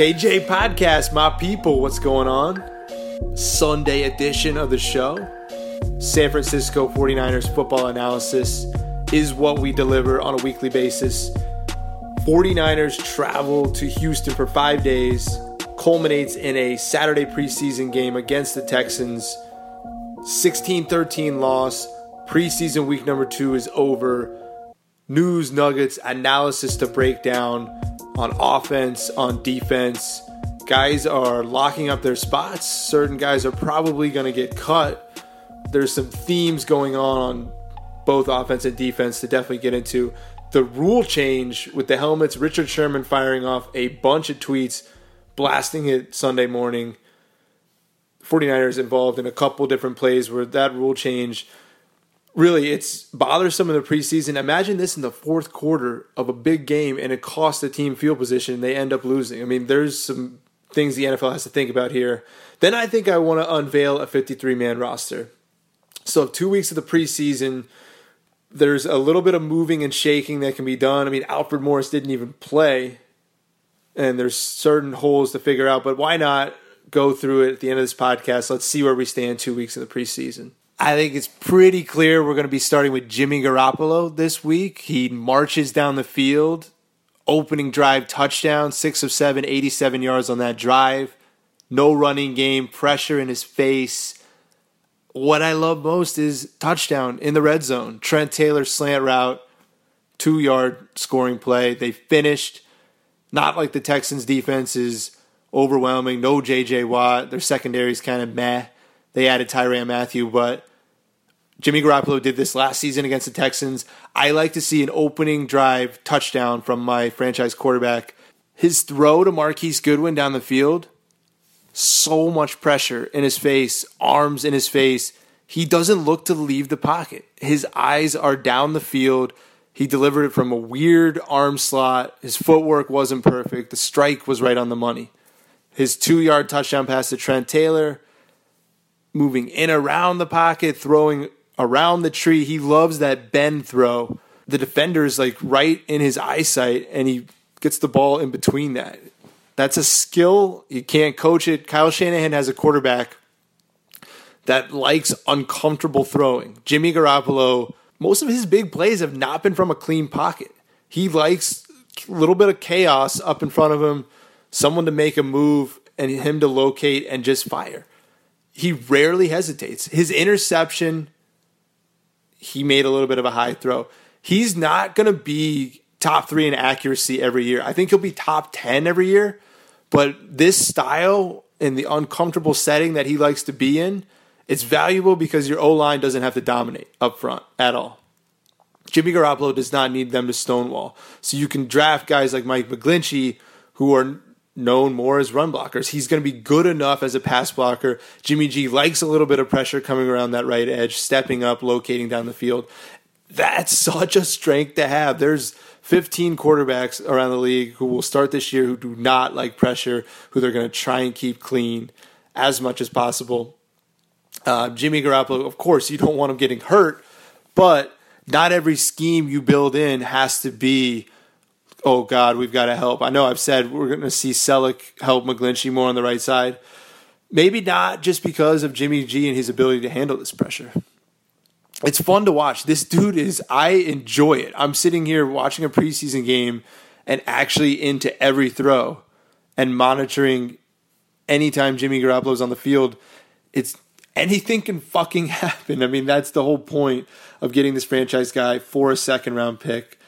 KJ Podcast, my people, what's going on? Sunday edition of the show. San Francisco 49ers football analysis is what we deliver on a weekly basis. 49ers travel to Houston for five days, culminates in a Saturday preseason game against the Texans. 16 13 loss. Preseason week number two is over. News, nuggets, analysis to break down on offense, on defense. Guys are locking up their spots. Certain guys are probably going to get cut. There's some themes going on on both offense and defense to definitely get into. The rule change with the helmets, Richard Sherman firing off a bunch of tweets, blasting it Sunday morning. 49ers involved in a couple different plays where that rule change really it's bothersome in the preseason. Imagine this in the fourth quarter of a big game and it costs the team field position and they end up losing. I mean, there's some things the NFL has to think about here. Then I think I want to unveil a 53 man roster. So, two weeks of the preseason, there's a little bit of moving and shaking that can be done. I mean, Alfred Morris didn't even play, and there's certain holes to figure out, but why not go through it at the end of this podcast? Let's see where we stand two weeks in the preseason. I think it's pretty clear we're going to be starting with Jimmy Garoppolo this week. He marches down the field, opening drive touchdown, six of seven, 87 yards on that drive. No running game, pressure in his face. What I love most is touchdown in the red zone. Trent Taylor slant route, two yard scoring play. They finished. Not like the Texans defense is overwhelming. No JJ Watt. Their secondary is kind of meh. They added Tyrann Mathieu, but Jimmy Garoppolo did this last season against the Texans. I like to see an opening drive touchdown from my franchise quarterback. His throw to Marquise Goodwin down the field, so much pressure in his face, arms in his face. He doesn't look to leave the pocket. His eyes are down the field. He delivered it from a weird arm slot. His footwork wasn't perfect. The strike was right on the money. His two yard touchdown pass to Trent Taylor, moving in around the pocket, throwing around the tree. He loves that bend throw. The defender is like right in his eyesight, and he gets the ball in between that. That's a skill. You can't coach it. Kyle Shanahan has a quarterback that likes uncomfortable throwing. Jimmy Garoppolo, most of his big plays have not been from a clean pocket. He likes a little bit of chaos up in front of him, someone to make a move, and him to locate and just fire. He rarely hesitates. His interception, he made a little bit of a high throw. He's not going to be top three in accuracy every year. I think he'll be top 10 every year, but this style in the uncomfortable setting that he likes to be in, it's valuable because your O line doesn't have to dominate up front at all. Jimmy Garoppolo does not need them to stonewall. So you can draft guys like Mike McGlinchey who are known more as run blockers. He's going to be good enough as a pass blocker. Jimmy G likes a little bit of pressure coming around that right edge, stepping up, locating down the field. That's such a strength to have. There's 15 quarterbacks around the league who will start this year who do not like pressure, who they're going to try and keep clean as much as possible. Uh, Jimmy Garoppolo, of course, you don't want him getting hurt, but not every scheme you build in has to be, oh God, we've got to help. I know I've said we're going to see Celek help McGlinchey more on the right side. Maybe not just because of Jimmy G and his ability to handle this pressure. It's fun to watch. This dude is, I enjoy it. I'm sitting here watching a preseason game and actually into every throw and monitoring anytime Jimmy Garoppolo's on the field. It's anything can fucking happen. I mean, that's the whole point of getting this franchise guy for a second round pick.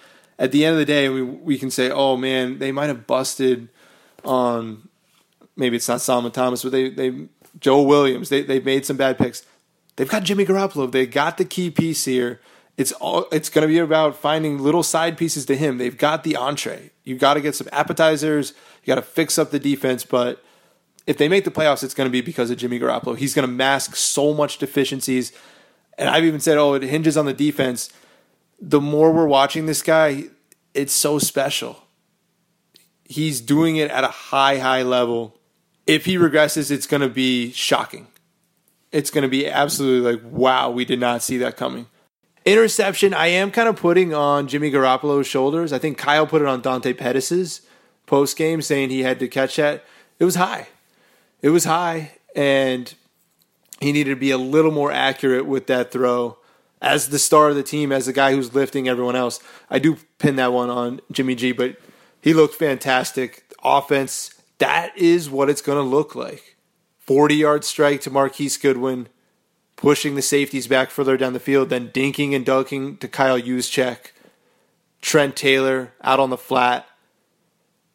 At the end of the day, we we can say, oh man, they might have busted on maybe it's not Solomon Thomas, but they they Joe Williams. They they made some bad picks. They've got Jimmy Garoppolo. They got the key piece here. It's all it's going to be about finding little side pieces to him. They've got the entree. You got to get some appetizers. You got to fix up the defense, but if they make the playoffs, it's going to be because of Jimmy Garoppolo. He's going to mask so much deficiencies. And I've even said, oh, it hinges on the defense. The more we're watching this guy, it's so special. He's doing it at a high, high level. If he regresses, it's going to be shocking. It's going to be absolutely like, wow, we did not see that coming. Interception, I am kind of putting on Jimmy Garoppolo's shoulders. I think Kyle put it on Dante Pettis's post game, saying he had to catch that. It was high it was high, and he needed to be a little more accurate with that throw. As the star of the team, as the guy who's lifting everyone else, I do pin that one on Jimmy G, but he looked fantastic. Offense, that is what it's going to look like. 40 yard strike to Marquise Goodwin, pushing the safeties back further down the field, then dinking and dunking to Kyle Juszczyk. Trent Taylor out on the flat.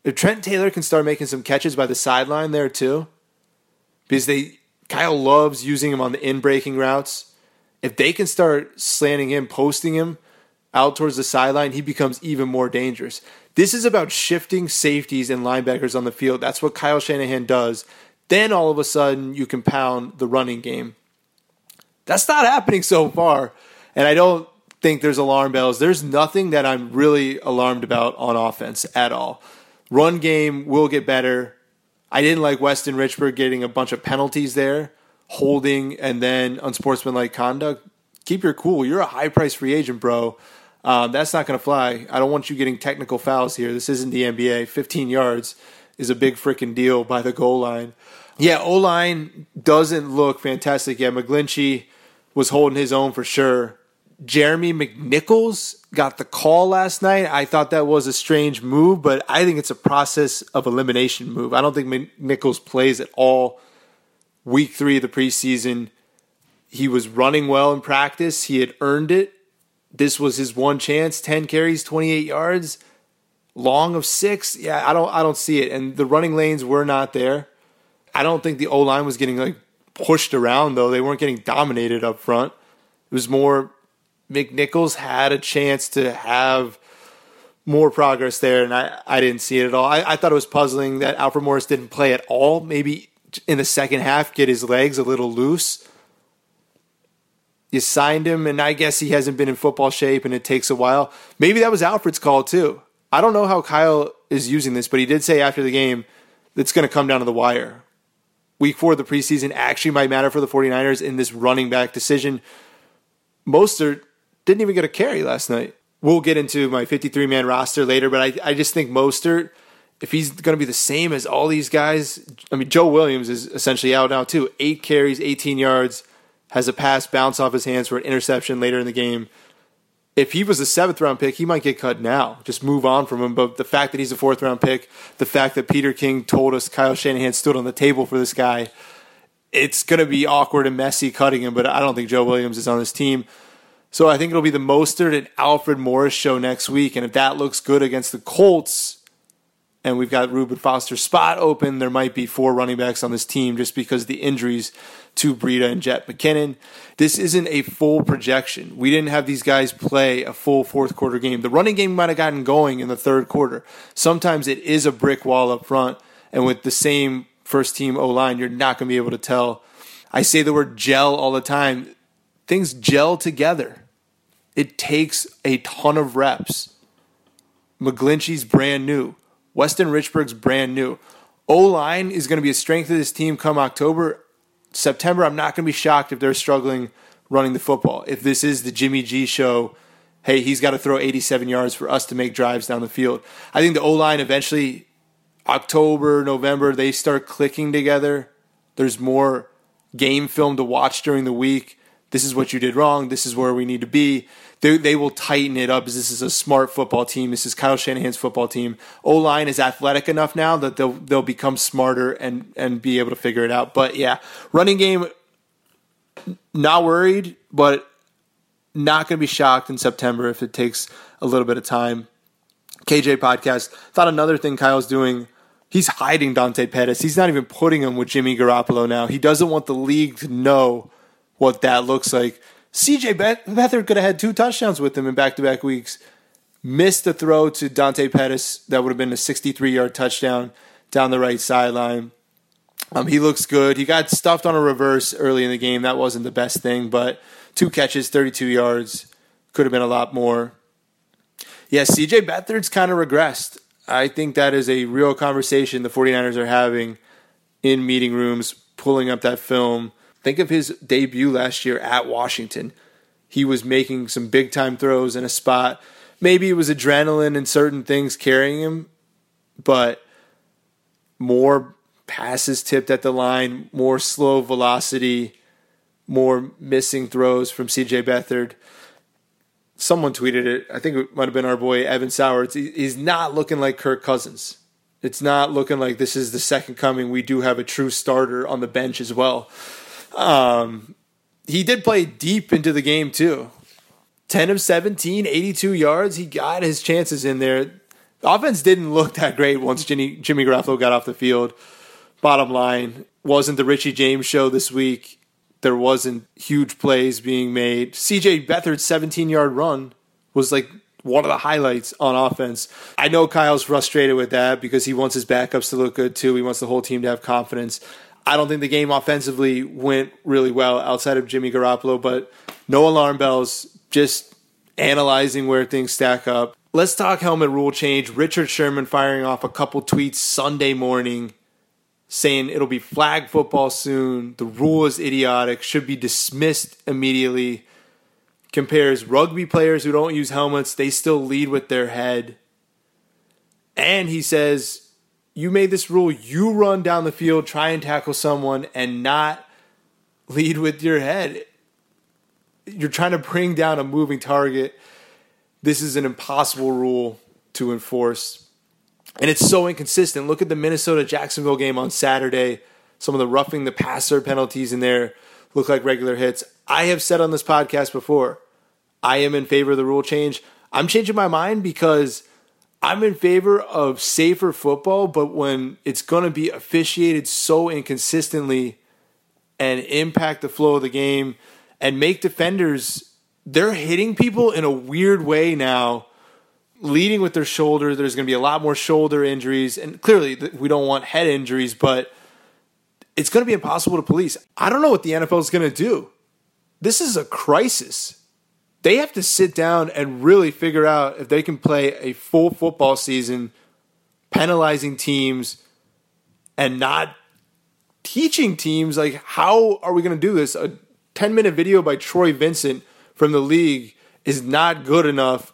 If Trent Taylor can start making some catches by the sideline there too, because they Kyle loves using him on the in breaking routes. If they can start slanting him, posting him out towards the sideline, he becomes even more dangerous. This is about shifting safeties and linebackers on the field. That's what Kyle Shanahan does. Then all of a sudden you can pound the running game. That's not happening so far. And I don't think there's alarm bells. There's nothing that I'm really alarmed about on offense at all. Run game will get better. I didn't like Weston Richburg getting a bunch of penalties there, holding, and then unsportsmanlike conduct. Keep your cool. You're a high price free agent, bro. Um, that's not going to fly. I don't want you getting technical fouls here. This isn't the NBA. 15 yards is a big freaking deal by the goal line. Yeah, O line doesn't look fantastic yet. McGlinchey was holding his own for sure. Jeremy McNichols got the call last night. I thought that was a strange move, but I think it's a process of elimination move. I don't think McNichols plays at all. Week three of the preseason, he was running well in practice. He had earned it. This was his one chance. Ten carries, twenty-eight yards, long of six. Yeah, I don't, I don't see it. And the running lanes were not there. I don't think the O line was getting like pushed around though. They weren't getting dominated up front. It was more McNichols had a chance to have more progress there, and I, I didn't see it at all. I, I thought it was puzzling that Alfred Morris didn't play at all. Maybe in the second half, get his legs a little loose. You signed him, and I guess he hasn't been in football shape, and it takes a while. Maybe that was Alfred's call, too. I don't know how Kyle is using this, but he did say after the game it's going to come down to the wire. Week four of the preseason actually might matter for the 49ers in this running back decision. Mostert didn't even get a carry last night. We'll get into my 53 man roster later, but I, I just think Mostert if he's going to be the same as all these guys, I mean, Joe Williams is essentially out now too. Eight carries, 18 yards, has a pass bounce off his hands for an interception later in the game. If he was a seventh round pick, he might get cut now. Just move on from him. But the fact that he's a fourth round pick, the fact that Peter King told us Kyle Shanahan stood on the table for this guy, it's going to be awkward and messy cutting him. But I don't think Joe Williams is on this team. So I think it'll be the Mostert and Alfred Morris show next week. And if that looks good against the Colts, and we've got Reuben Foster's spot open. There might be four running backs on this team just because of the injuries to Breida and Jet McKinnon. This isn't a full projection. We didn't have these guys play a full fourth quarter game. The running game might have gotten going in the third quarter. Sometimes it is a brick wall up front, and with the same first team O line, you're not going to be able to tell. I say the word gel all the time. Things gel together. It takes a ton of reps. McGlinchey's brand new. Weston Richburg's brand new. O line is going to be a strength of this team come October. September, I'm not going to be shocked if they're struggling running the football. If this is the Jimmy G show, hey, he's got to throw 87 yards for us to make drives down the field. I think the O line eventually, October, November, they start clicking together. There's more game film to watch during the week. This is what you did wrong. This is where we need to be they, they will tighten it up this is a smart football team. This is Kyle Shanahan's football team. O line is athletic enough now that they'll they'll become smarter and and be able to figure it out. But yeah, running game, not worried, but not going to be shocked in September if it takes a little bit of time. KJ podcast thought another thing Kyle's doing. He's hiding Dante Pettis. He's not even putting him with Jimmy Garoppolo now. He doesn't want the league to know what that looks like. CJ Beathard could have had two touchdowns with him in back to back weeks. Missed a throw to Dante Pettis that would have been a 63 yard touchdown down the right sideline. Um, he looks good. He got stuffed on a reverse early in the game. That wasn't the best thing, but two catches, 32 yards. Could have been a lot more. Yeah, CJ Beathard's kind of regressed. I think that is a real conversation the 49ers are having in meeting rooms, pulling up that film Think of his debut last year at Washington. He was making some big time throws in a spot. Maybe it was adrenaline and certain things carrying him, but more passes tipped at the line, more slow velocity, more missing throws from CJ Beathard. Someone tweeted it. I think it might have been our boy Evan Sowers. He's not looking like Kirk Cousins. It's not looking like this is the second coming. We do have a true starter on the bench as well. Um, he did play deep into the game too. 10 of 17, 82 yards. He got his chances in there. The offense didn't look that great once Jimmy, Jimmy Garoppolo got off the field. Bottom line, wasn't the Richie James show this week. There wasn't huge plays being made. CJ Beathard's 17 yard run was like one of the highlights on offense. I know Kyle's frustrated with that because he wants his backups to look good too. He wants the whole team to have confidence. I don't think the game offensively went really well outside of Jimmy Garoppolo, but no alarm bells, just analyzing where things stack up. Let's talk helmet rule change. Richard Sherman firing off a couple tweets Sunday morning saying it'll be flag football soon. The rule is idiotic, should be dismissed immediately. Compares rugby players who don't use helmets, they still lead with their head. And he says you made this rule you run down the field, try and tackle someone, and not lead with your head. You're trying to bring down a moving target. This is an impossible rule to enforce. And it's so inconsistent. Look at the Minnesota Jacksonville game on Saturday. Some of the roughing the passer penalties in there look like regular hits. I have said on this podcast before, I am in favor of the rule change. I'm changing my mind because I'm in favor of safer football, but when it's going to be officiated so inconsistently and impact the flow of the game and make defenders, they're hitting people in a weird way now, leading with their shoulder. There's going to be a lot more shoulder injuries. And clearly, we don't want head injuries, but it's going to be impossible to police. I don't know what the NFL is going to do. This is a crisis they have to sit down and really figure out if they can play a full football season penalizing teams and not teaching teams like how are we going to do this a 10 minute video by troy vincent from the league is not good enough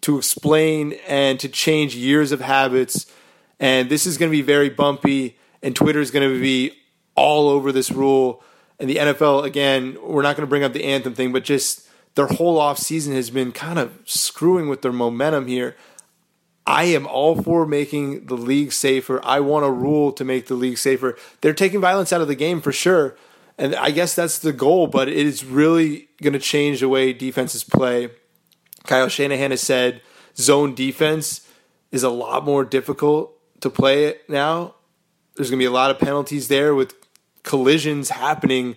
to explain and to change years of habits And this is going to be very bumpy, and Twitter is going to be all over this rule. And the NFL, again, we're not going to bring up the anthem thing, but just their whole off season has been kind of screwing with their momentum here. I am all for making the league safer. I want a rule to make the league safer. They're taking violence out of the game for sure. And I guess that's the goal, but it is really going to change the way defenses play. Kyle Shanahan has said zone defense is a lot more difficult to play it now. There's going to be a lot of penalties there with collisions happening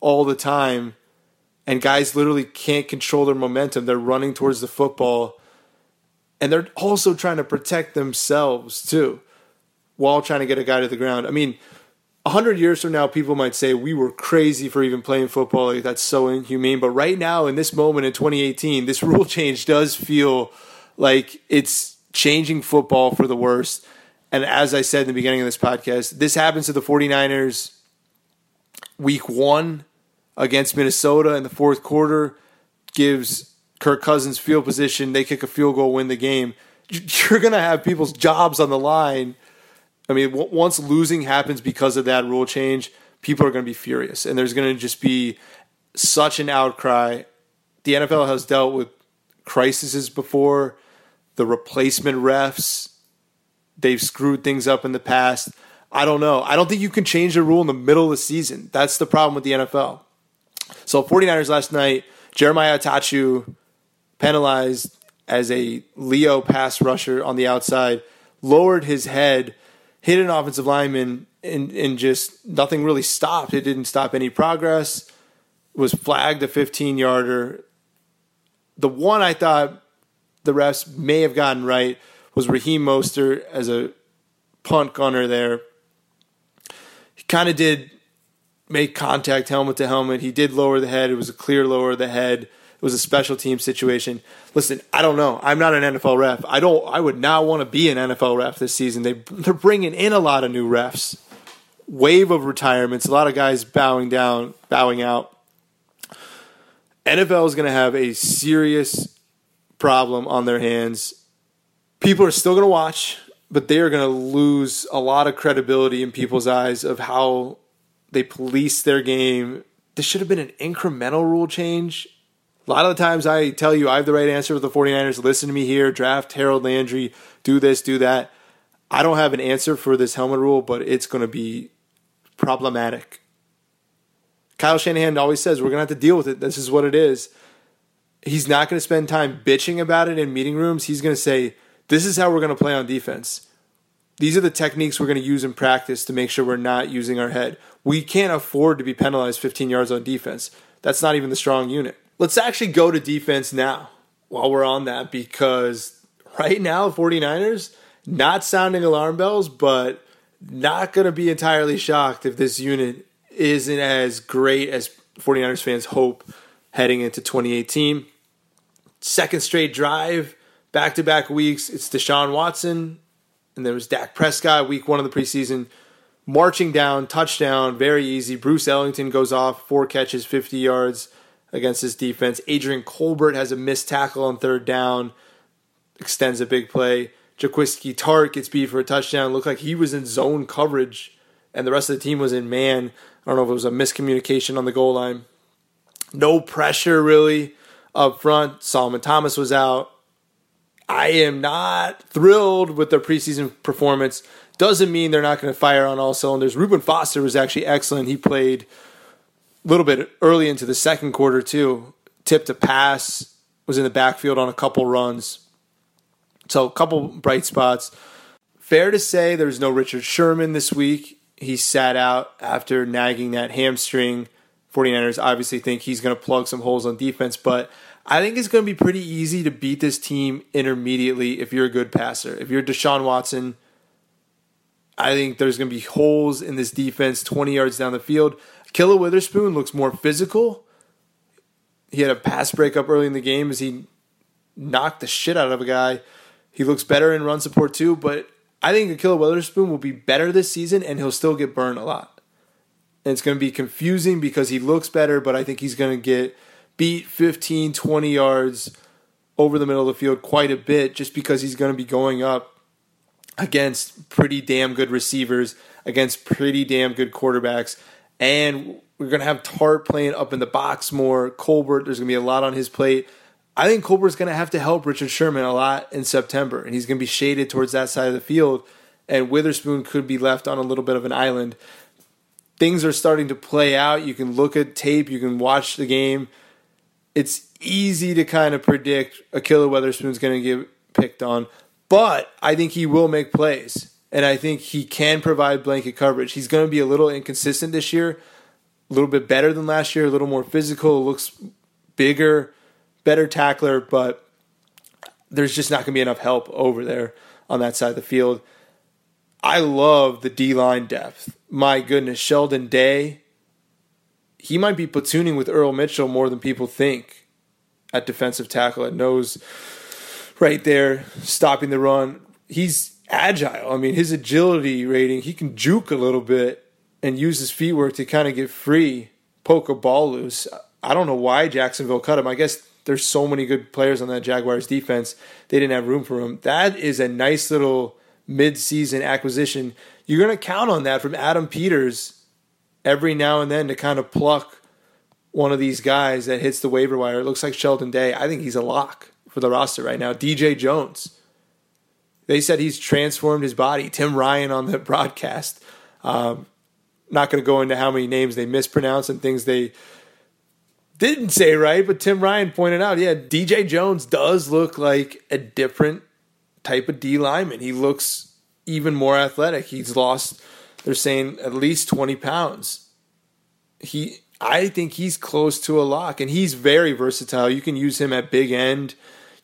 all the time. And guys literally can't control their momentum. They're running towards the football. And they're also trying to protect themselves too while trying to get a guy to the ground. I mean, 100 years from now, people might say we were crazy for even playing football. Like, that's so inhumane. But right now, in this moment in 2018, this rule change does feel like it's changing football for the worst. And as I said in the beginning of this podcast, this happens to the 49ers week one against Minnesota in the fourth quarter, gives Kirk Cousins field position. They kick a field goal, win the game. You're going to have people's jobs on the line I mean, once losing happens because of that rule change, people are going to be furious, and there's going to just be such an outcry. The NFL has dealt with crises before. The replacement refs, they've screwed things up in the past. I don't know. I don't think you can change a rule in the middle of the season. That's the problem with the NFL. So 49ers last night, Jeremiah Attaochu penalized as a Leo pass rusher on the outside, lowered his head – hit an offensive lineman and, and just nothing really stopped. It didn't stop any progress. Was flagged a 15 yarder. The one I thought the refs may have gotten right was Raheem Mostert as a punt gunner there. He kind of did make contact helmet to helmet. He did lower the head. It was a clear lower of the head. It was a special team situation. Listen, I don't know. I'm not an NFL ref. I don't. I would not want to be an NFL ref this season. They they're bringing in a lot of new refs. Wave of retirements. A lot of guys bowing down, bowing out. NFL is going to have a serious problem on their hands. People are still going to watch, but they are going to lose a lot of credibility in people's eyes of how they police their game. This should have been an incremental rule change a lot of the times I tell you I have the right answer with the 49ers. Listen to me here, draft Harold Landry, do this, do that. I don't have an answer for this helmet rule, but it's going to be problematic. Kyle Shanahan always says we're going to have to deal with it. This is what it is. He's not going to spend time bitching about it in meeting rooms. He's going to say, This is how we're going to play on defense. These are the techniques we're going to use in practice to make sure we're not using our head. We can't afford to be penalized 15 yards on defense. That's not even the strong unit. Let's actually go to defense now while we're on that because right now, 49ers, not sounding alarm bells, but not going to be entirely shocked if this unit isn't as great as 49ers fans hope heading into 2018. Second straight drive, back to back weeks. It's Deshaun Watson, and there was Dak Prescott, week one of the preseason, marching down, touchdown, very easy. Bruce Ellington goes off, four catches, 50 yards against his defense. Adrian Colbert has a missed tackle on third down, extends a big play. Jaquiski Tartt gets beat for a touchdown. Looked like he was in zone coverage, and the rest of the team was in man. I don't know if it was a miscommunication on the goal line. No pressure really up front. Solomon Thomas was out. I am not thrilled with their preseason performance. Doesn't mean they're not going to fire on all cylinders. Reuben Foster was actually excellent. He played a little bit early into the second quarter too. Tipped a pass, was in the backfield on a couple runs. So a couple bright spots. Fair to say there's no Richard Sherman this week. He sat out after nagging that hamstring. 49ers obviously think he's going to plug some holes on defense, but I think it's going to be pretty easy to beat this team intermediately if you're a good passer. If you're Deshaun Watson, I think there's going to be holes in this defense 20 yards down the field. Killer Witherspoon looks more physical. He had a pass breakup early in the game as he knocked the shit out of a guy. He looks better in run support too, but I think Ahkello Witherspoon will be better this season and he'll still get burned a lot. And it's going to be confusing because he looks better, but I think he's going to get beat 15, 20 yards over the middle of the field quite a bit just because he's going to be going up against pretty damn good receivers, against pretty damn good quarterbacks. And we're going to have Tartt playing up in the box more. Colbert, there's going to be a lot on his plate. I think Colbert's going to have to help Richard Sherman a lot in September, and he's going to be shaded towards that side of the field. And Witherspoon could be left on a little bit of an island. Things are starting to play out. You can look at tape, you can watch the game. It's easy to kind of predict Ahkello Witherspoon's going to get picked on, but I think he will make plays, and I think he can provide blanket coverage. He's going to be a little inconsistent this year, a little bit better than last year, a little more physical, looks bigger, better tackler, but there's just not going to be enough help over there on that side of the field. I love the D line depth. My goodness, Sheldon Day, he might be platooning with Earl Mitchell more than people think at defensive tackle at nose right there, stopping the run. He's agile. I mean, his agility rating, he can juke a little bit and use his feet work to kind of get free, poke a ball loose. I don't know why Jacksonville cut him. I guess there's so many good players on that Jaguars defense. They didn't have room for him. That is a nice little mid-season acquisition. You're going to count on that from Adam Peters every now and then to kind of pluck one of these guys that hits the waiver wire. It looks like Sheldon Day. I think he's a lock for the roster right now. DJ Jones. They said he's transformed his body. Tim Ryan on the broadcast. Um, not going to go into how many names they mispronounced and things they didn't say right, but Tim Ryan pointed out, yeah, DJ Jones does look like a different type of D lineman. He looks even more athletic. He's lost, they're saying, at least 20 pounds. He, I think he's close to a lock, and he's very versatile. You can use him at big end.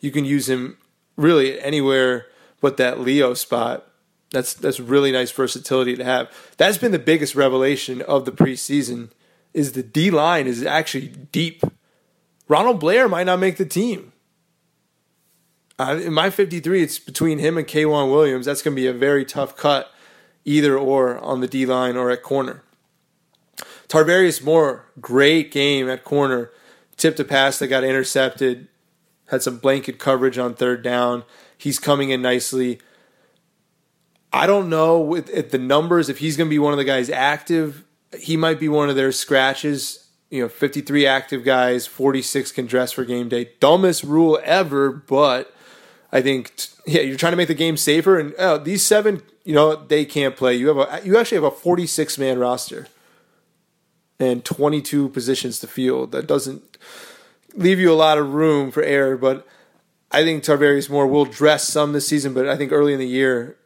You can use him really anywhere but that Leo spot. That's that's really nice versatility to have. That's been the biggest revelation of the preseason is the D line is actually deep. Ronald Blair might not make the team. Uh, in my 53, it's between him and Kwan Williams. That's going to be a very tough cut, either or on the D line or at corner. Tarvarius Moore, great game at corner. Tipped a pass that got intercepted, had some blanket coverage on third down. He's coming in nicely. I don't know with at the numbers if he's going to be one of the guys active he might be one of their scratches. You know, 53 active guys, 46 can dress for game day. Dumbest rule ever, but I think yeah, you're trying to make the game safer. And oh, these seven, you know, they can't play. You have a you actually have a 46 man roster and 22 positions to field. That doesn't leave you a lot of room for error, but I think Tarvarius Moore will dress some this season, but I think early in the year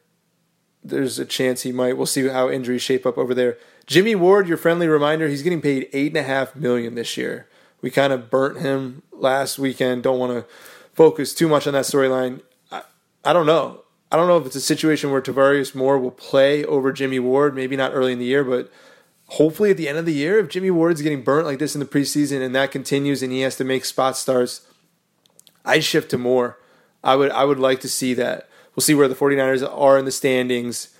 there's a chance he might. We'll see how injuries shape up over there. Jimmy Ward, your friendly reminder, he's getting paid eight and a half million this year. We kind of burnt him last weekend. Don't want to focus too much on that storyline. I, I don't know. I don't know if it's a situation where Tarvarius Moore will play over Jimmy Ward. Maybe not early in the year, but hopefully at the end of the year, if Jimmy Ward's getting burnt like this in the preseason and that continues and he has to make spot starts, I'd shift to Moore. I would I would like to see that. We'll see where the 49ers are in the standings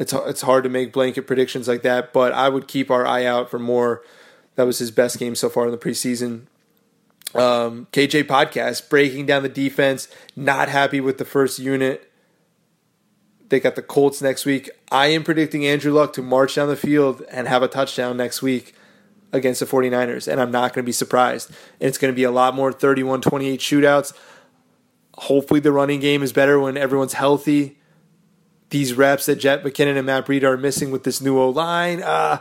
it's it's hard to make blanket predictions like that, but I would keep our eye out for Moore. That was his best game so far in the preseason. Um, KJ podcast breaking down the defense. Not happy with the first unit. They got the Colts next week. I am predicting Andrew Luck to march down the field and have a touchdown next week against the 49ers, and I'm not going to be surprised. And it's going to be a lot more 31 28 shootouts. Hopefully, the running game is better when everyone's healthy these reps that Jet McKinnon and Matt Breida are missing with this new O line. Uh,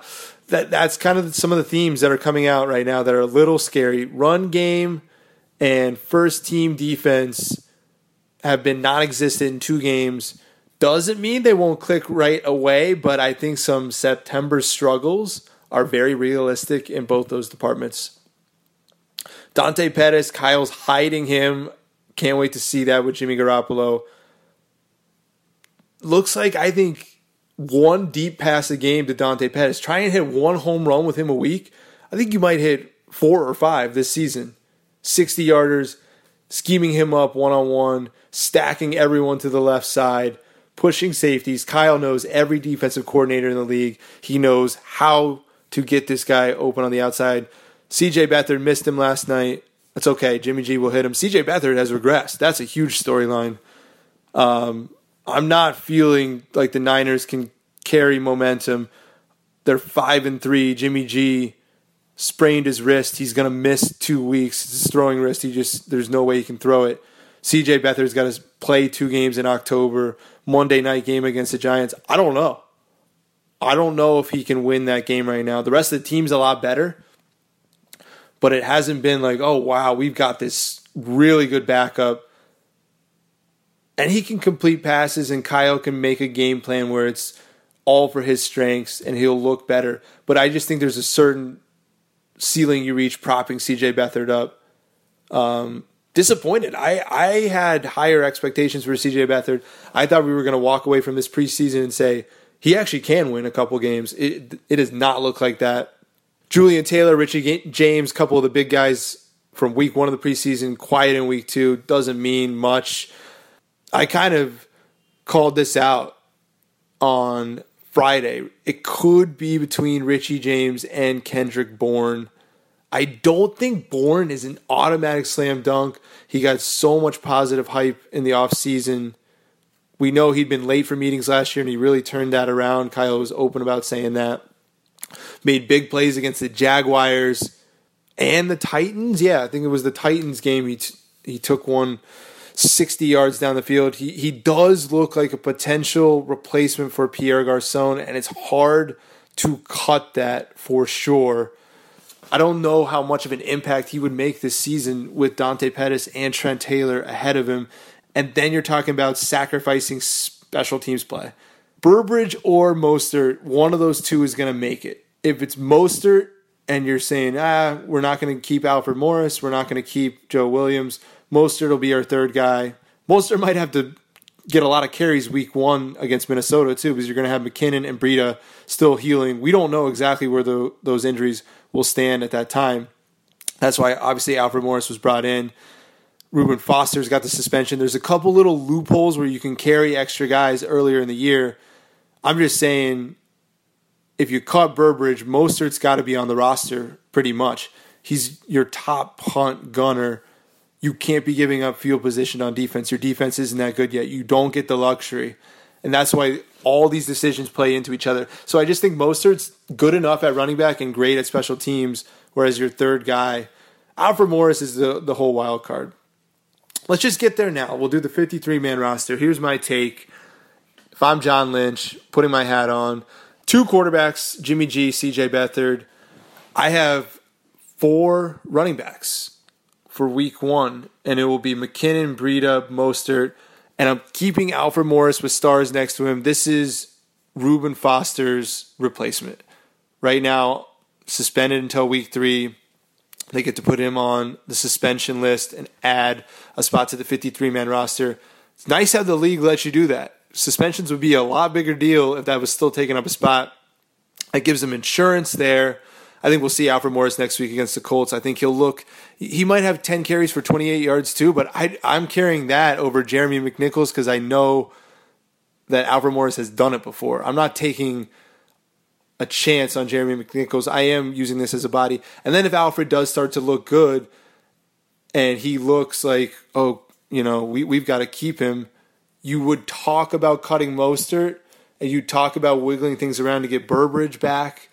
that that's kind of some of the themes that are coming out right now that are a little scary. Run game and first team defense have been non-existent in two games. Doesn't mean they won't click right away, but I think some September struggles are very realistic in both those departments. Dante Pettis, Kyle's hiding him. Can't wait to see that with Jimmy Garoppolo looks like I think one deep pass a game to Dante Pettis. Try and hit one home run with him a week. I think you might hit four or five this season. 60 yarders, scheming him up one on one, stacking everyone to the left side, pushing safeties. Kyle knows every defensive coordinator in the league. He knows how to get this guy open on the outside. CJ Beathard missed him last night. That's okay. Jimmy G will hit him. CJ Beathard has regressed. That's a huge storyline. Um, I'm not feeling like the Niners can carry momentum. They're five and three. Jimmy G sprained his wrist. He's gonna miss two weeks. It's his throwing wrist. He just there's no way he can throw it. CJ Beathard's got to play two games in October. Monday night game against the Giants. I don't know. I don't know if he can win that game right now. The rest of the team's a lot better, but it hasn't been like, oh wow, we've got this really good backup. And he can complete passes, and Kyle can make a game plan where it's all for his strengths and he'll look better. But I just think there's a certain ceiling you reach propping CJ Beathard up. Um, disappointed. I, I had higher expectations for CJ Beathard. I thought we were going to walk away from this preseason and say he actually can win a couple games. It, it does not look like that. Julian Taylor, Richie James, couple of the big guys from week one of the preseason, quiet in week two, doesn't mean much. I kind of called this out on Friday. It could be between Richie James and Kendrick Bourne. I don't think Bourne is an automatic slam dunk. He got so much positive hype in the offseason. We know he'd been late for meetings last year and he really turned that around. Kyle was open about saying that. Made big plays against the Jaguars and the Titans. Yeah, I think it was the Titans game. He t- he took one 60 yards down the field. He he does look like a potential replacement for Pierre Garcon, and it's hard to cut that for sure. I don't know how much of an impact he would make this season with Dante Pettis and Trent Taylor ahead of him. And then you're talking about sacrificing special teams play. Burbridge or Mostert, one of those two is going to make it. If it's Mostert and you're saying, ah, we're not going to keep Alfred Morris, we're not going to keep Joe Williams, Mostert will be our third guy. Mostert might have to get a lot of carries week one against Minnesota too, because you're going to have McKinnon and Breida still healing. We don't know exactly where the, those injuries will stand at that time. That's why obviously Alfred Morris was brought in. Reuben Foster's got the suspension. There's a couple little loopholes where you can carry extra guys earlier in the year. I'm just saying, if you cut Burbridge, Mostert's got to be on the roster pretty much. He's your top punt gunner. You can't be giving up field position on defense. Your defense isn't that good yet. You don't get the luxury. And that's why all these decisions play into each other. So I just think Mostert's good enough at running back and great at special teams, whereas your third guy, Alfred Morris, is the, the whole wild card. Let's just get there now. We'll do the 53 man roster. Here's my take. If I'm John Lynch, putting my hat on, two quarterbacks, Jimmy G, CJ Beathard. I have four running backs for week one, and it will be McKinnon, Breida, Mostert, and I'm keeping Alfred Morris with stars next to him. This is Reuben Foster's replacement. Right now, suspended until week three. They get to put him on the suspension list and add a spot to the 53 man roster. It's nice how the league lets you do that. Suspensions would be a lot bigger deal if that was still taking up a spot. It gives them insurance there. I think we'll see Alfred Morris next week against the Colts. I think he'll look. He might have ten carries for twenty eight yards too, but I, I'm carrying that over Jeremy McNichols because I know that Alfred Morris has done it before. I'm not taking a chance on Jeremy McNichols. I am using this as a body. And then if Alfred does start to look good, and he looks like, oh, you know, we we've got to keep him. You would talk about cutting Mostert, and you talk about wiggling things around to get Burbridge back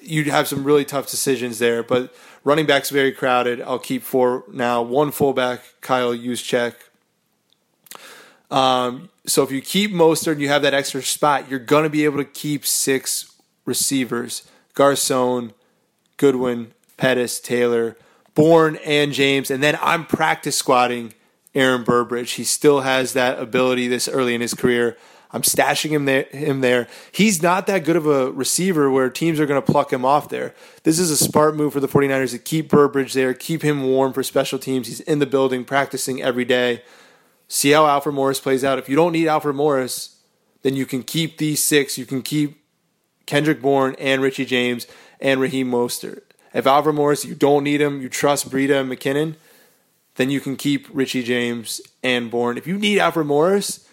You'd have some really tough decisions there. But running back's very crowded. I'll keep four now. One fullback, Kyle Juszczyk. Um, so if you keep Mostert and you have that extra spot, you're going to be able to keep six receivers: Garcon, Goodwin, Pettis, Taylor, Bourne, and James. And then I'm practice squatting Aaron Burbridge. He still has that ability this early in his career. I'm stashing him there. Him there. He's not that good of a receiver where teams are going to pluck him off there. This is a smart move for the 49ers to keep Burbridge there, keep him warm for special teams. He's in the building practicing every day. See how Alfred Morris plays out. If you don't need Alfred Morris, then you can keep these six. You can keep Kendrick Bourne and Richie James and Raheem Mostert. If Alfred Morris, you don't need him, you trust Breida and McKinnon, then you can keep Richie James and Bourne. If you need Alfred Morris,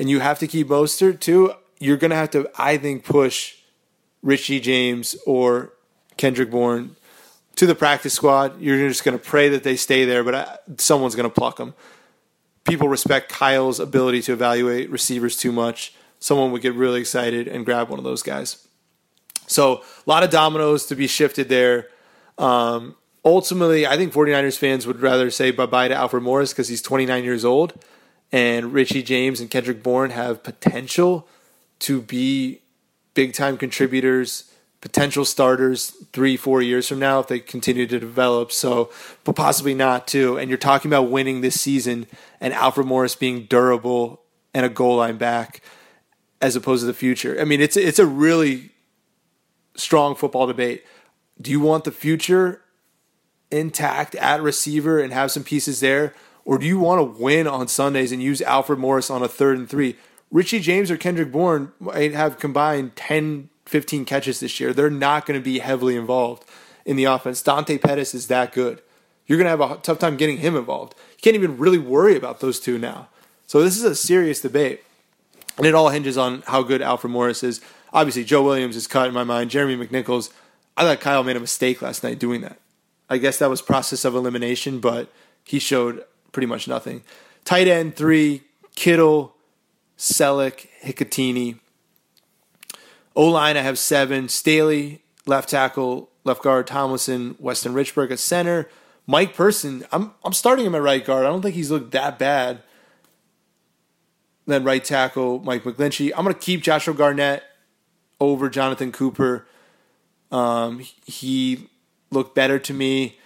and you have to keep Mostert too, you're going to have to, I think, push Richie James or Kendrick Bourne to the practice squad. You're just going to pray that they stay there, but uh, someone's going to pluck them. people respect Kyle's ability to evaluate receivers too much, someone would get really excited and grab one of those guys. So a lot of dominoes to be shifted there. Um, ultimately, I think 49ers fans would rather say bye bye to Alfred Morris because he's 29 years old, and Richie James and Kendrick Bourne have potential to be big time contributors, potential starters three, four years from now if they continue to develop. So, but possibly not too. And you're talking about winning this season and Alfred Morris being durable and a goal line back as opposed to the future. I mean, it's it's a really strong football debate. Do you want the future intact at receiver and have some pieces there? Or do you want to win on Sundays and use Alfred Morris on a third and three? Richie James or Kendrick Bourne might have combined 10, 15 catches this year. They're not going to be heavily involved in the offense. Dante Pettis is that good. You're going to have a tough time getting him involved. You can't even really worry about those two now. So this is a serious debate. And it all hinges on how good Alfred Morris is. Obviously, Joe Williams is cut in my mind. Jeremy McNichols, I thought Kyle made a mistake last night doing that. I guess that was process of elimination, but he showed pretty much nothing. Tight end three, Kittle, Celek, Hikutini. O line, I have seven. Staley, left tackle, left guard, Tomlinson, Weston Richburg at center. Mike Person, I'm I'm starting him at right guard. I don't think he's looked that bad. Then right tackle, Mike McGlinchey. I'm gonna keep Joshua Garnett over Jonathan Cooper. Um, he looked better to me,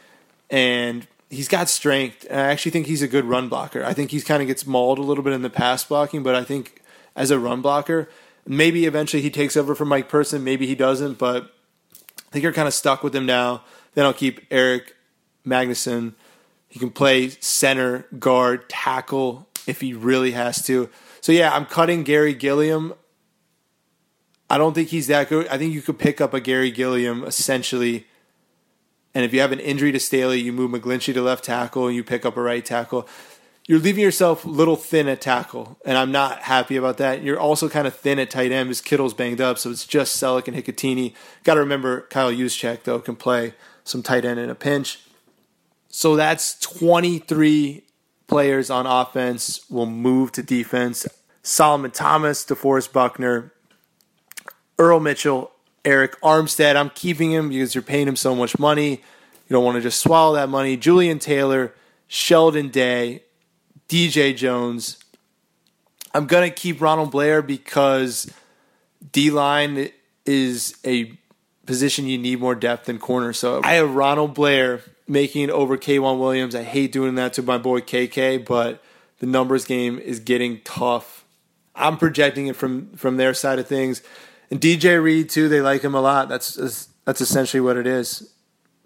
and he's got strength. And I actually think he's a good run blocker. I think he kind of gets mauled a little bit in the pass blocking, but I think as a run blocker, maybe eventually he takes over for Mike Person. Maybe he doesn't, but I think you're kind of stuck with him now. Then I'll keep Erik Magnuson. He can play center, guard, tackle if he really has to. So yeah, I'm cutting Garry Gilliam. I don't think he's that good. I think you could pick up a Garry Gilliam essentially. And if you have an injury to Staley, you move McGlinchey to left tackle and you pick up a right tackle. You're leaving yourself a little thin at tackle, and I'm not happy about that. You're also kind of thin at tight end because Kittle's banged up, so it's just Celek and Hikutini. Got to remember Kyle Juszczyk, though, can play some tight end in a pinch. So that's 23 players on offense will move to defense. Solomon Thomas, DeForest Buckner, Earl Mitchell, Arik Armstead. I'm keeping him because you're paying him so much money. You don't want to just swallow that money. Jullian Taylor, Sheldon Day, DJ Jones. I'm going to keep Ronald Blair because D line is a position you need more depth than corner. So I have Ronald Blair making it over K'Waun Williams. I hate doing that to my boy KK, but the numbers game is getting tough. I'm projecting it from from their side of things. And DJ Reed too, they like him a lot. That's that's essentially what it is.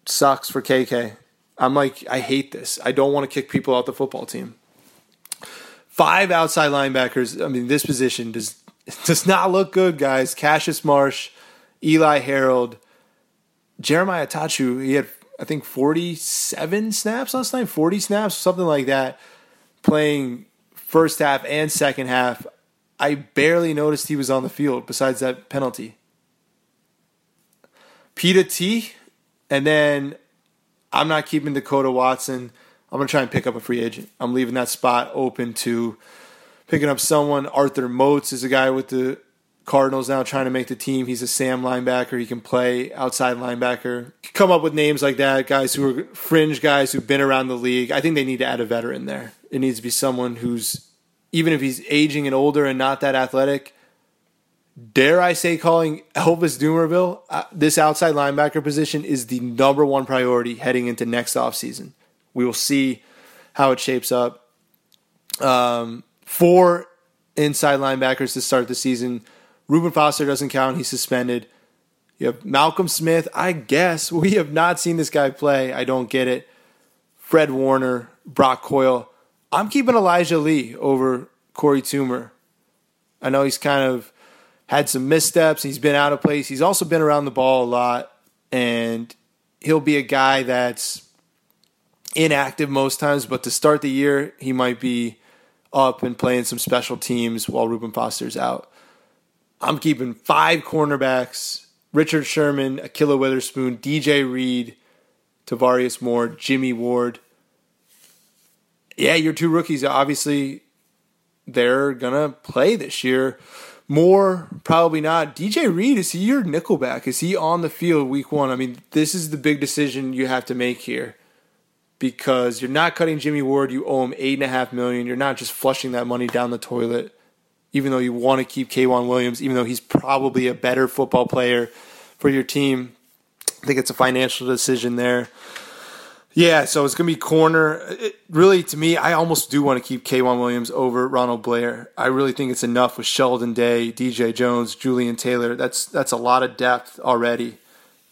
Sucks for KK. I'm like, I hate this. I don't want to kick people out the football team. Five outside linebackers. I mean, this position does does not look good, guys. Cassius Marsh, Eli Harold, Jeremiah Attaochu. He had I think 47 snaps last night, 40 snaps, something like that, playing first half and second half. I barely noticed he was on the field besides that penalty. Peter T, and then I'm not keeping Dekoda Watson. I'm going to try and pick up a free agent. I'm leaving that spot open to picking up someone. Arthur Moats is a guy with the Cardinals now trying to make the team. He's a Sam linebacker. He can play outside linebacker. Come up with names like that, guys who are fringe guys who've been around the league. I think they need to add a veteran there. It needs to be someone who's, even if he's aging and older and not that athletic, dare I say, calling Elvis Dumervil, uh, this outside linebacker position is the number one priority heading into next offseason. We will see how it shapes up. Um, four inside linebackers to start the season. Reuben Foster doesn't count. He's suspended. You have Malcolm Smith. I guess we have not seen this guy play. I don't get it. Fred Warner, Brock Coyle. I'm keeping Elijah Lee over Korey Toomer. I know he's kind of had some missteps. He's been out of place. He's also been around the ball a lot, and he'll be a guy that's inactive most times. But to start the year, he might be up and playing some special teams while Reuben Foster's out. I'm keeping five cornerbacks Richard Sherman, Ahkello Witherspoon, DJ Reed, Tarvarius Moore, Jimmy Ward. Yeah, your two rookies obviously they're gonna play this year. Moore probably not. DJ Reed is he your nickelback? Is he on the field week one? I mean, this is the big decision you have to make here because you're not cutting Jimmy Ward. You owe him eight and a half million. You're not just flushing that money down the toilet. Even though you want to keep K'Waun Williams, even though he's probably a better football player for your team, I think it's a financial decision there. Yeah, so it's going to be corner. It, really, to me, I almost do want to keep K'Waun Williams over Ronald Blair. I really think it's enough with Sheldon Day, DJ Jones, Jullian Taylor. That's that's a lot of depth already.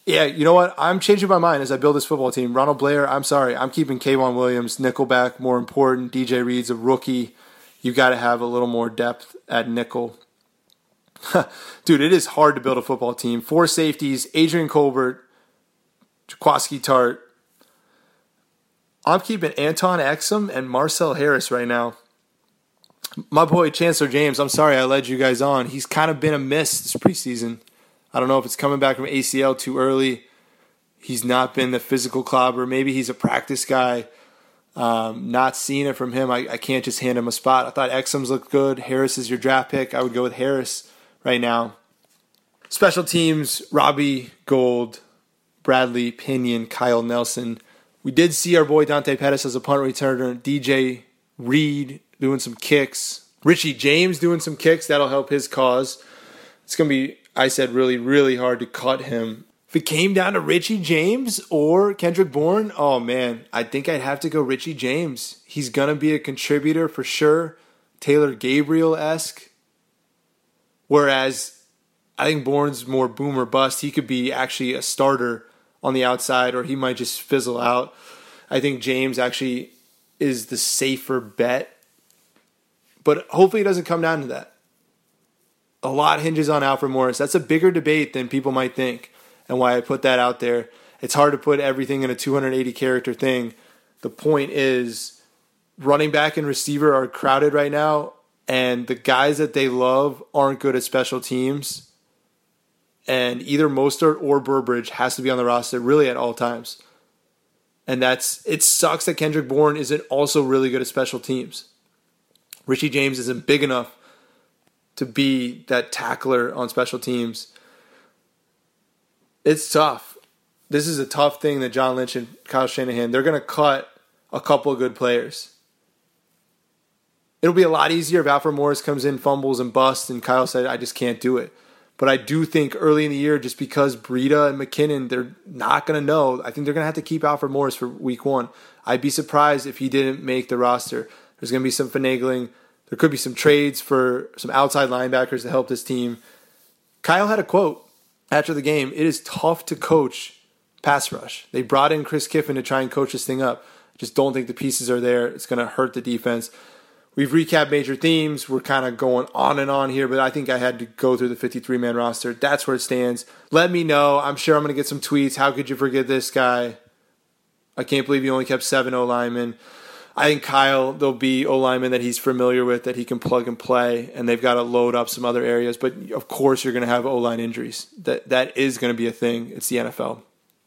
Yeah, you know what? I'm changing my mind as I build this football team. Ronald Blair, I'm sorry. I'm keeping K'Waun Williams, Nickelback, more important. DJ Reed's a rookie. You got to have a little more depth at nickel. Dude, it is hard to build a football team. Four safeties, Adrian Colbert, Jaquiski Tartt, I'm keeping Antone Exum and Marcell Harris right now. My boy Chanceller James, I'm sorry I led you guys on. He's kind of been a miss this preseason. I don't know if it's coming back from ACL too early. He's not been the physical clobber. Maybe he's a practice guy. Um, not seeing it from him, I, I, can't just hand him a spot. I thought Exum's looked good. Harris is your draft pick. I would go with Harris right now. Special teams: Robbie Gould, Bradley Pinion, Kyle Nelson. We did see our boy Dante Pettis as a punt returner, DJ Reed doing some kicks, Richie James doing some kicks. That'll help his cause. It's going to be, I said, really, really hard to cut him. If it came down to Richie James or Kendrick Bourne, oh man, I think I'd have to go Richie James. He's going to be a contributor for sure. Taylor Gabriel esque. Whereas I think Bourne's more boom or bust. He could be actually a starter on the outside, or he might just fizzle out. I think James actually is the safer bet, but hopefully it doesn't come down to that. A lot hinges on Alfred Morris. That's a bigger debate than people might think, and why I put that out there. It's hard to put everything in a 280 character thing. The point is, running back and receiver are crowded right now, and the guys that they love aren't good at special teams and either Mostert or Burbridge has to be on the roster really at all times. And that's it sucks that Kendrick Bourne isn't also really good at special teams. Richie James isn't big enough to be that tackler on special teams. It's tough. This is a tough thing that John Lynch and Kyle Shanahan, they're going to cut a couple of good players. It'll be a lot easier if Alfred Morris comes in, fumbles, and busts, and Kyle said, I just can't do it. But I do think early in the year, just because Breida and McKinnon, they're not going to know. I think they're going to have to keep Alfred Morris for week one. I'd be surprised if he didn't make the roster. There's going to be some finagling. There could be some trades for some outside linebackers to help this team. Kyle had a quote after the game It is tough to coach pass rush. They brought in Chris Kiffin to try and coach this thing up. Just don't think the pieces are there. It's going to hurt the defense. We've recapped major themes. We're kind of going on and on here, but I think I had to go through the 53 man roster. That's where it stands. Let me know. I'm sure I'm going to get some tweets. How could you forget this guy? I can't believe you only kept seven O linemen. I think Kyle, there'll be O linemen that he's familiar with that he can plug and play, and they've got to load up some other areas. But of course, you're going to have O line injuries. That that is going to be a thing. It's the NFL.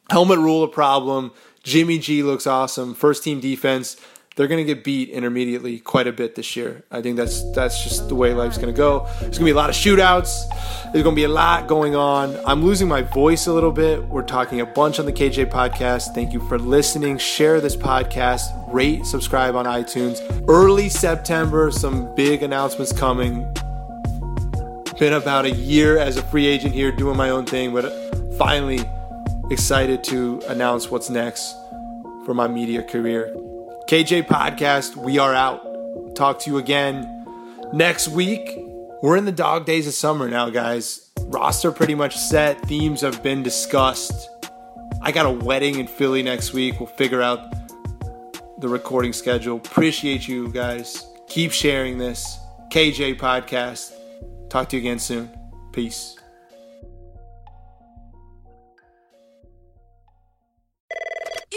Helmet rule a problem. Jimmy G looks awesome. First team defense they're going to get beat intermediately quite a bit this year. I think that's that's just the way life's going to go. There's going to be a lot of shootouts. There's going to be a lot going on. I'm losing my voice a little bit. We're talking a bunch on the KJ podcast. Thank you for listening. Share this podcast. Rate, subscribe on iTunes. Early September, some big announcements coming. Been about a year as a free agent here doing my own thing, but finally excited to announce what's next for my media career. KJ Podcast, we are out. Talk to you again next week. We're in the dog days of summer now, guys. Roster pretty much set, themes have been discussed. I got a wedding in Philly next week. We'll figure out the recording schedule. Appreciate you guys. Keep sharing this. KJ Podcast. Talk to you again soon. Peace.